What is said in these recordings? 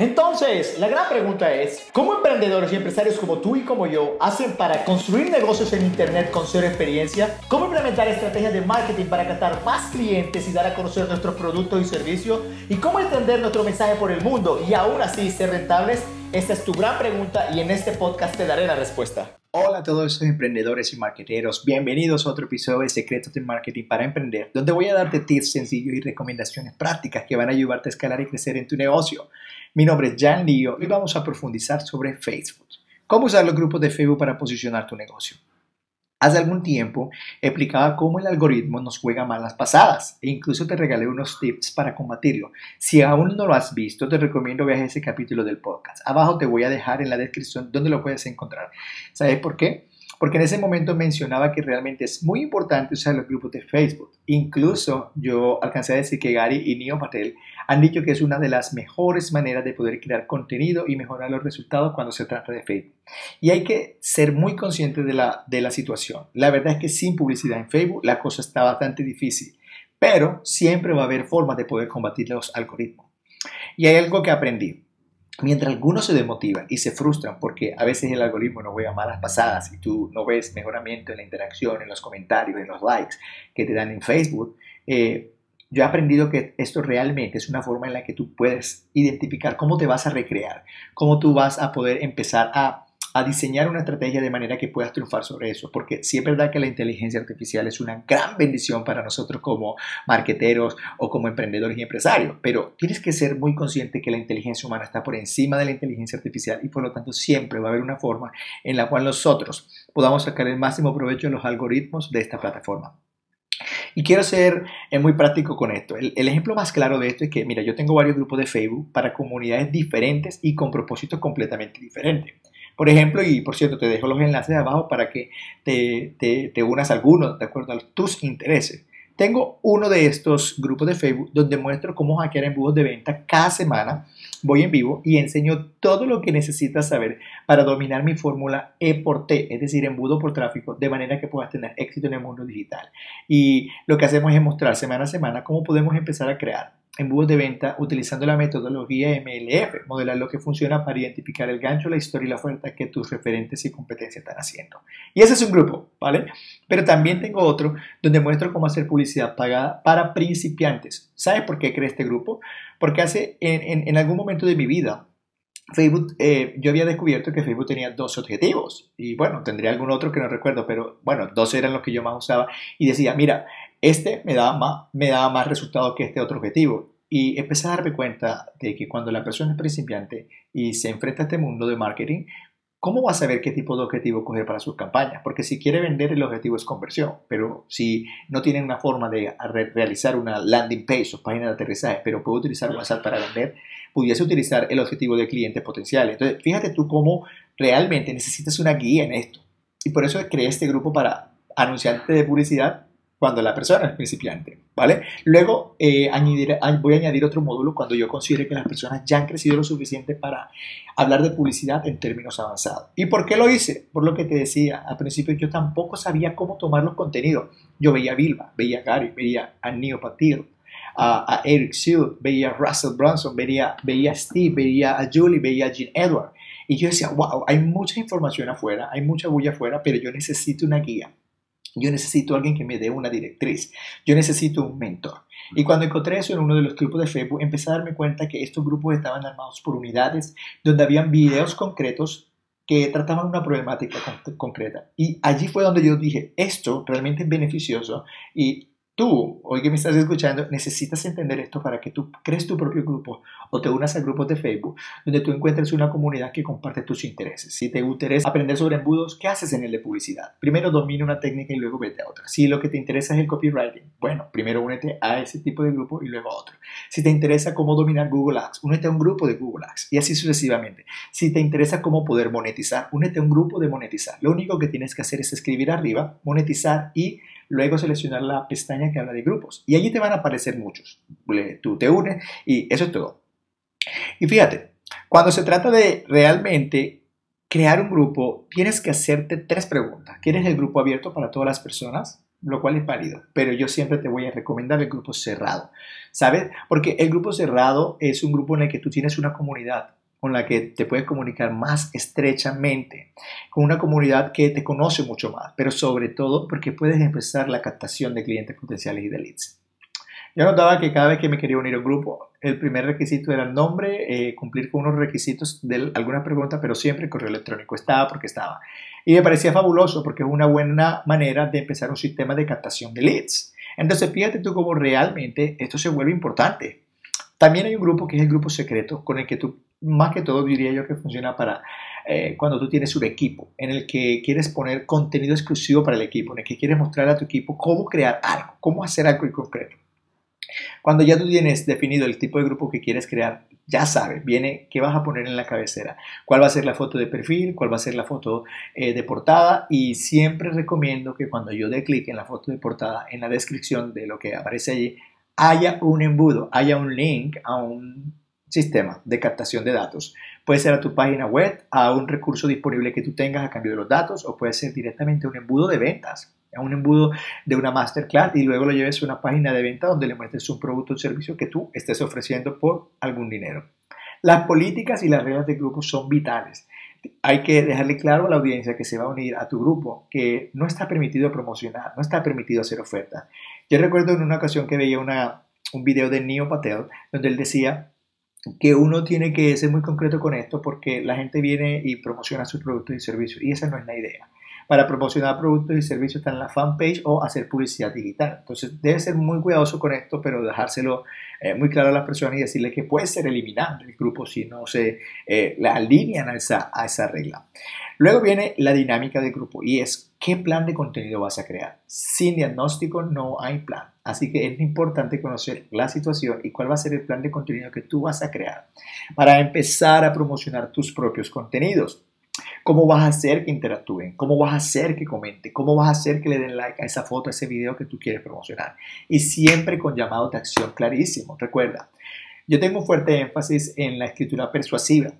Entonces, la gran pregunta es, ¿cómo emprendedores y empresarios como tú y como yo hacen para construir negocios en Internet con cero experiencia? ¿Cómo implementar estrategias de marketing para captar más clientes y dar a conocer nuestros productos y servicios? ¿Y cómo entender nuestro mensaje por el mundo y aún así ser rentables? Esta es tu gran pregunta y en este podcast te daré la respuesta. Hola a todos esos emprendedores y marketeros, bienvenidos a otro episodio de Secretos de Marketing para Emprender, donde voy a darte tips sencillos y recomendaciones prácticas que van a ayudarte a escalar y crecer en tu negocio. Mi nombre es Jan Lío y vamos a profundizar sobre Facebook. ¿Cómo usar los grupos de Facebook para posicionar tu negocio? Hace algún tiempo explicaba cómo el algoritmo nos juega malas pasadas e incluso te regalé unos tips para combatirlo. Si aún no lo has visto, te recomiendo veas ese capítulo del podcast. Abajo te voy a dejar en la descripción donde lo puedes encontrar. ¿Sabes por qué? porque en ese momento mencionaba que realmente es muy importante usar los grupos de Facebook. Incluso yo alcancé a decir que Gary y Neo Patel han dicho que es una de las mejores maneras de poder crear contenido y mejorar los resultados cuando se trata de Facebook. Y hay que ser muy consciente de la, de la situación. La verdad es que sin publicidad en Facebook la cosa está bastante difícil, pero siempre va a haber formas de poder combatir los algoritmos. Y hay algo que aprendí. Mientras algunos se desmotivan y se frustran porque a veces el algoritmo no a malas pasadas y tú no ves mejoramiento en la interacción, en los comentarios, en los likes que te dan en Facebook, eh, yo he aprendido que esto realmente es una forma en la que tú puedes identificar cómo te vas a recrear, cómo tú vas a poder empezar a a diseñar una estrategia de manera que puedas triunfar sobre eso, porque sí es verdad que la inteligencia artificial es una gran bendición para nosotros como marqueteros o como emprendedores y empresarios, pero tienes que ser muy consciente que la inteligencia humana está por encima de la inteligencia artificial y por lo tanto siempre va a haber una forma en la cual nosotros podamos sacar el máximo provecho de los algoritmos de esta plataforma. Y quiero ser eh, muy práctico con esto. El, el, ejemplo más claro de esto es que, mira, yo tengo varios grupos de Facebook para comunidades diferentes y con propósitos completamente diferentes. Por ejemplo, y por cierto, te dejo los enlaces abajo para que te, te, unas a algunos de acuerdo a tus intereses. Tengo uno de estos grupos de Facebook donde muestro cómo hackear embudos de venta cada semana. Voy en vivo y enseño todo lo que necesitas saber para dominar mi fórmula E por T, es decir, embudo por tráfico, de manera que puedas tener éxito en el mundo digital. Y lo que hacemos es mostrar semana a semana cómo podemos empezar a crear embudos de venta utilizando la metodología MLF, modelar lo que funciona para identificar el gancho, la historia y la oferta que tus referentes y competencias están haciendo. Y ese es un grupo, ¿vale? Pero también tengo otro donde muestro cómo hacer publicidad pagada para principiantes. ¿Sabes por qué creé este grupo? Porque hace en, en, algún momento de mi vida Facebook, eh, yo había descubierto que Facebook tenía dos objetivos y bueno, tendría algún otro que no recuerdo, pero bueno, dos eran los que yo más usaba y decía, mira, este me daba más, me daba más resultados que este otro objetivo. Y empecé a darme cuenta de que cuando la persona es principiante y se enfrenta a este mundo de marketing, ¿cómo va a saber qué tipo de objetivo coger para sus campañas? Porque si quiere vender, el objetivo es conversión, pero si no tiene una forma de realizar una landing page o página de aterrizaje, pero puede utilizar WhatsApp para vender, pudiese utilizar el objetivo de clientes potenciales. Entonces, fíjate tú cómo realmente necesitas una guía en esto. Y por eso creé este grupo para anunciarte de publicidad cuando la persona es principiante, ¿vale? Luego eh, voy a añadir otro módulo cuando yo considere que las personas ya han crecido lo suficiente para hablar de publicidad en términos avanzados. ¿Y por qué lo hice? Por lo que te decía, al principio yo tampoco sabía cómo tomar los contenidos. Yo veía a Vilma, veía a Gary, veía a Neo Patil, a, Eric Sue, veía a Russell Brunson, veía, veía a Steve, veía a Julie, veía a Jean Edward. Y yo decía, wow, hay mucha información afuera, hay mucha bulla afuera, pero yo necesito una guía. Yo necesito alguien que me dé una directriz. Yo necesito un mentor. Y cuando encontré eso en uno de los grupos de Facebook, empecé a darme cuenta que estos grupos estaban armados por unidades donde habían videos concretos que trataban una problemática concreta. Y allí fue donde yo dije, esto realmente es beneficioso y tú, hoy que me estás escuchando, necesitas entender esto para que tú crees tu propio grupo o te unas a grupos de Facebook donde tú encuentres una comunidad que comparte tus intereses. Si te interesa aprender sobre embudos, ¿qué haces en el de publicidad? Primero domina una técnica y luego vete a otra. Si lo que te interesa es el copywriting, bueno, primero únete a ese tipo de grupo y luego a otro. Si te interesa cómo dominar Google Ads, únete a un grupo de Google Ads y así sucesivamente. Si te interesa cómo poder monetizar, únete a un grupo de monetizar. Lo único que tienes que hacer es escribir arriba, monetizar y luego seleccionar la pestaña que habla de grupos. Y allí te van a aparecer muchos. Tú te unes y eso es todo. Y fíjate, cuando se trata de realmente crear un grupo, tienes que hacerte tres preguntas. ¿Quieres el grupo abierto para todas las personas? lo cual es válido, pero yo siempre te voy a recomendar el grupo cerrado, ¿sabes? Porque el grupo cerrado es un grupo en el que tú tienes una comunidad con la que te puedes comunicar más estrechamente, con una comunidad que te conoce mucho más, pero sobre todo porque puedes empezar la captación de clientes potenciales y de leads. Yo notaba que cada vez que me quería unir a un grupo, el primer requisito era el nombre, eh, cumplir con unos requisitos de alguna pregunta, pero siempre el correo electrónico estaba porque estaba. Y me parecía fabuloso porque es una buena manera de empezar un sistema de captación de leads. Entonces, fíjate tú cómo realmente esto se vuelve importante. También hay un grupo que es el grupo secreto, con el que tú, más que todo, diría yo que funciona para eh, cuando tú tienes un equipo, en el que quieres poner contenido exclusivo para el equipo, en el que quieres mostrar a tu equipo cómo crear algo, cómo hacer algo en concreto. Cuando ya tú tienes definido el tipo de grupo que quieres crear, ya sabes, viene qué vas a poner en la cabecera, cuál va a ser la foto de perfil, cuál va a ser la foto eh, de portada y siempre recomiendo que cuando yo dé clic en la foto de portada, en la descripción de lo que aparece allí, haya un embudo, haya un link a un sistema de captación de datos. Puede ser a tu página web, a un recurso disponible que tú tengas a cambio de los datos o puede ser directamente un embudo de ventas a un embudo de una masterclass y luego lo lleves a una página de venta donde le muestres un producto o servicio que tú estés ofreciendo por algún dinero. Las políticas y las reglas del grupo son vitales. Hay que dejarle claro a la audiencia que se va a unir a tu grupo que no está permitido promocionar, no está permitido hacer ofertas. Yo recuerdo en una ocasión que veía una, un video de Neo Patel donde él decía que uno tiene que ser muy concreto con esto porque la gente viene y promociona sus productos y servicios y esa no es la idea para promocionar productos y servicios en la fanpage o hacer publicidad digital. Entonces, debe ser muy cuidadoso con esto, pero dejárselo eh, muy claro a las personas y decirle que puede ser eliminado el grupo si no se eh, alinean a esa, a esa regla. Luego viene la dinámica del grupo y es qué plan de contenido vas a crear. Sin diagnóstico no hay plan. Así que es importante conocer la situación y cuál va a ser el plan de contenido que tú vas a crear para empezar a promocionar tus propios contenidos. ¿Cómo vas a hacer que interactúen? ¿Cómo vas a hacer que comenten? ¿Cómo vas a hacer que le den like a esa foto, a ese video que tú quieres promocionar? Y siempre con llamado de acción clarísimo. Recuerda, yo tengo un fuerte énfasis en la escritura persuasiva.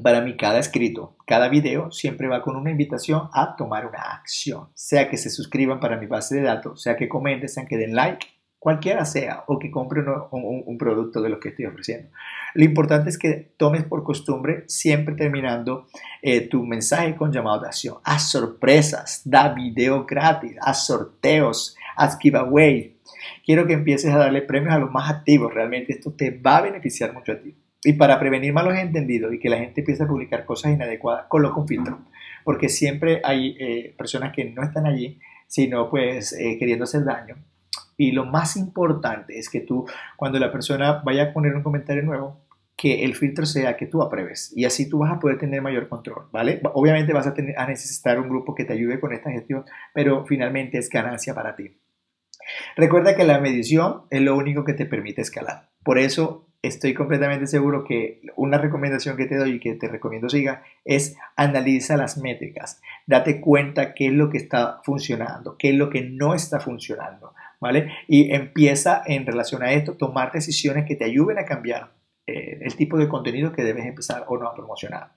Para mí, cada escrito, cada video siempre va con una invitación a tomar una acción. Sea que se suscriban para mi base de datos, sea que comenten, sea que den like cualquiera sea, o que compre un, producto de lo que estoy ofreciendo. Lo importante es que tomes por costumbre, siempre terminando eh, tu mensaje con llamado de acción. Haz sorpresas, da video gratis, haz sorteos, haz giveaway. Quiero que empieces a darle premios a los más activos. Realmente esto te va a beneficiar mucho a ti. Y para prevenir malos entendidos y que la gente empiece a publicar cosas inadecuadas, coloca un filtro. Porque siempre hay eh, personas que no están allí, sino pues eh, queriendo hacer daño y lo más importante es que tú, cuando la persona vaya a poner un comentario nuevo, que el filtro sea que tú apruebes y así tú vas a poder tener mayor control, ¿vale? Obviamente vas a, tener, a necesitar un grupo que te ayude con esta gestión, pero finalmente es ganancia para ti. Recuerda que la medición es lo único que te permite escalar. Por eso estoy completamente seguro que una recomendación que te doy y que te recomiendo siga es analiza las métricas. Date cuenta qué es lo que está funcionando, qué es lo que no está funcionando. ¿vale? Y empieza en relación a esto, tomar decisiones que te ayuden a cambiar eh, el tipo de contenido que debes empezar o no a promocionar.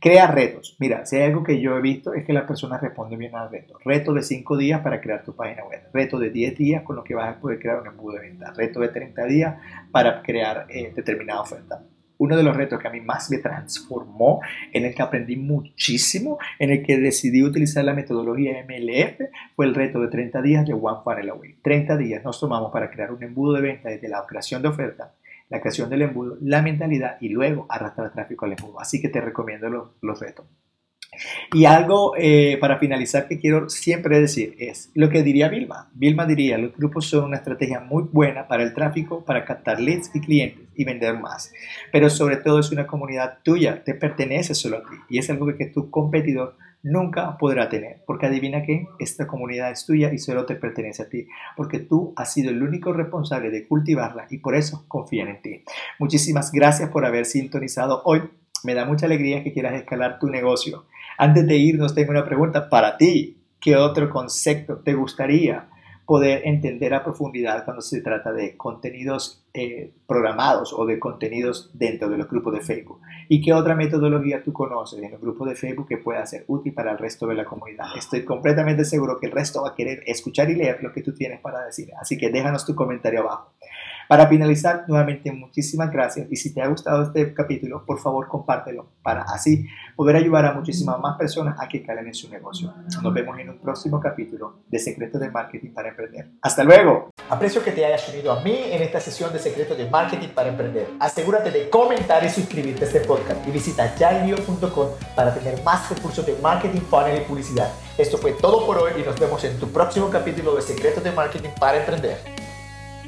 Crea retos. Mira, si hay algo que yo he visto es que las personas responden bien al reto. Reto de 5 días para crear tu página web. Reto de 10 días con lo que vas a poder crear un embudo de venta. Reto de 30 días para crear eh, determinada oferta uno de los retos que a mí más me transformó, en el que aprendí muchísimo, en el que decidí utilizar la metodología MLF, fue el reto de 30 días de One Funnel Away. 30 días nos tomamos para crear un embudo de venta desde la creación de oferta, la creación del embudo, la mentalidad y luego arrastrar tráfico al embudo. Así que te recomiendo los, los retos. Y algo eh, para finalizar que quiero siempre decir es lo que diría Vilma. Vilma diría, los grupos son una estrategia muy buena para el tráfico, para captar leads y clientes y vender más. Pero sobre todo es una comunidad tuya, te pertenece solo a ti. Y es algo que tu competidor nunca podrá tener. Porque adivina que esta comunidad es tuya y solo te pertenece a ti. Porque tú has sido el único responsable de cultivarla y por eso confían en ti. Muchísimas gracias por haber sintonizado hoy. Me da mucha alegría que quieras escalar tu negocio. Antes de irnos, tengo una pregunta para ti. ¿Qué otro concepto te gustaría poder entender a profundidad cuando se trata de contenidos eh, programados o de contenidos dentro de los grupos de Facebook. ¿Y qué otra metodología tú conoces en los grupos de Facebook que pueda ser útil para el resto de la comunidad? Estoy completamente seguro que el resto va a querer escuchar y leer lo que tú tienes para decir. Así que déjanos tu comentario abajo. Para finalizar, nuevamente muchísimas gracias y si te ha gustado este capítulo, por favor compártelo para así poder ayudar a muchísimas más personas a que calen en su negocio. Nos vemos en un próximo capítulo de Secretos de Marketing para Emprender. ¡Hasta luego! Aprecio que te hayas unido a mí en esta sesión de Secretos de Marketing para Emprender. Asegúrate de comentar y suscribirte a este podcast y visita yailio.com para tener más recursos de marketing, funnel y publicidad. Esto fue todo por hoy y nos vemos en tu próximo capítulo de Secretos de Marketing para Emprender.